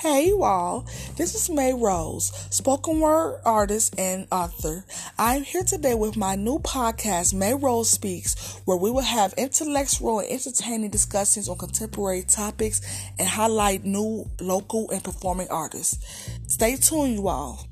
Hey, you all. This is Mae Rose, spoken word artist and author. I'm here today with my new podcast, Mae Rose Speaks, where we will have intellectual and entertaining discussions on contemporary topics and highlight new local and performing artists. Stay tuned, you all.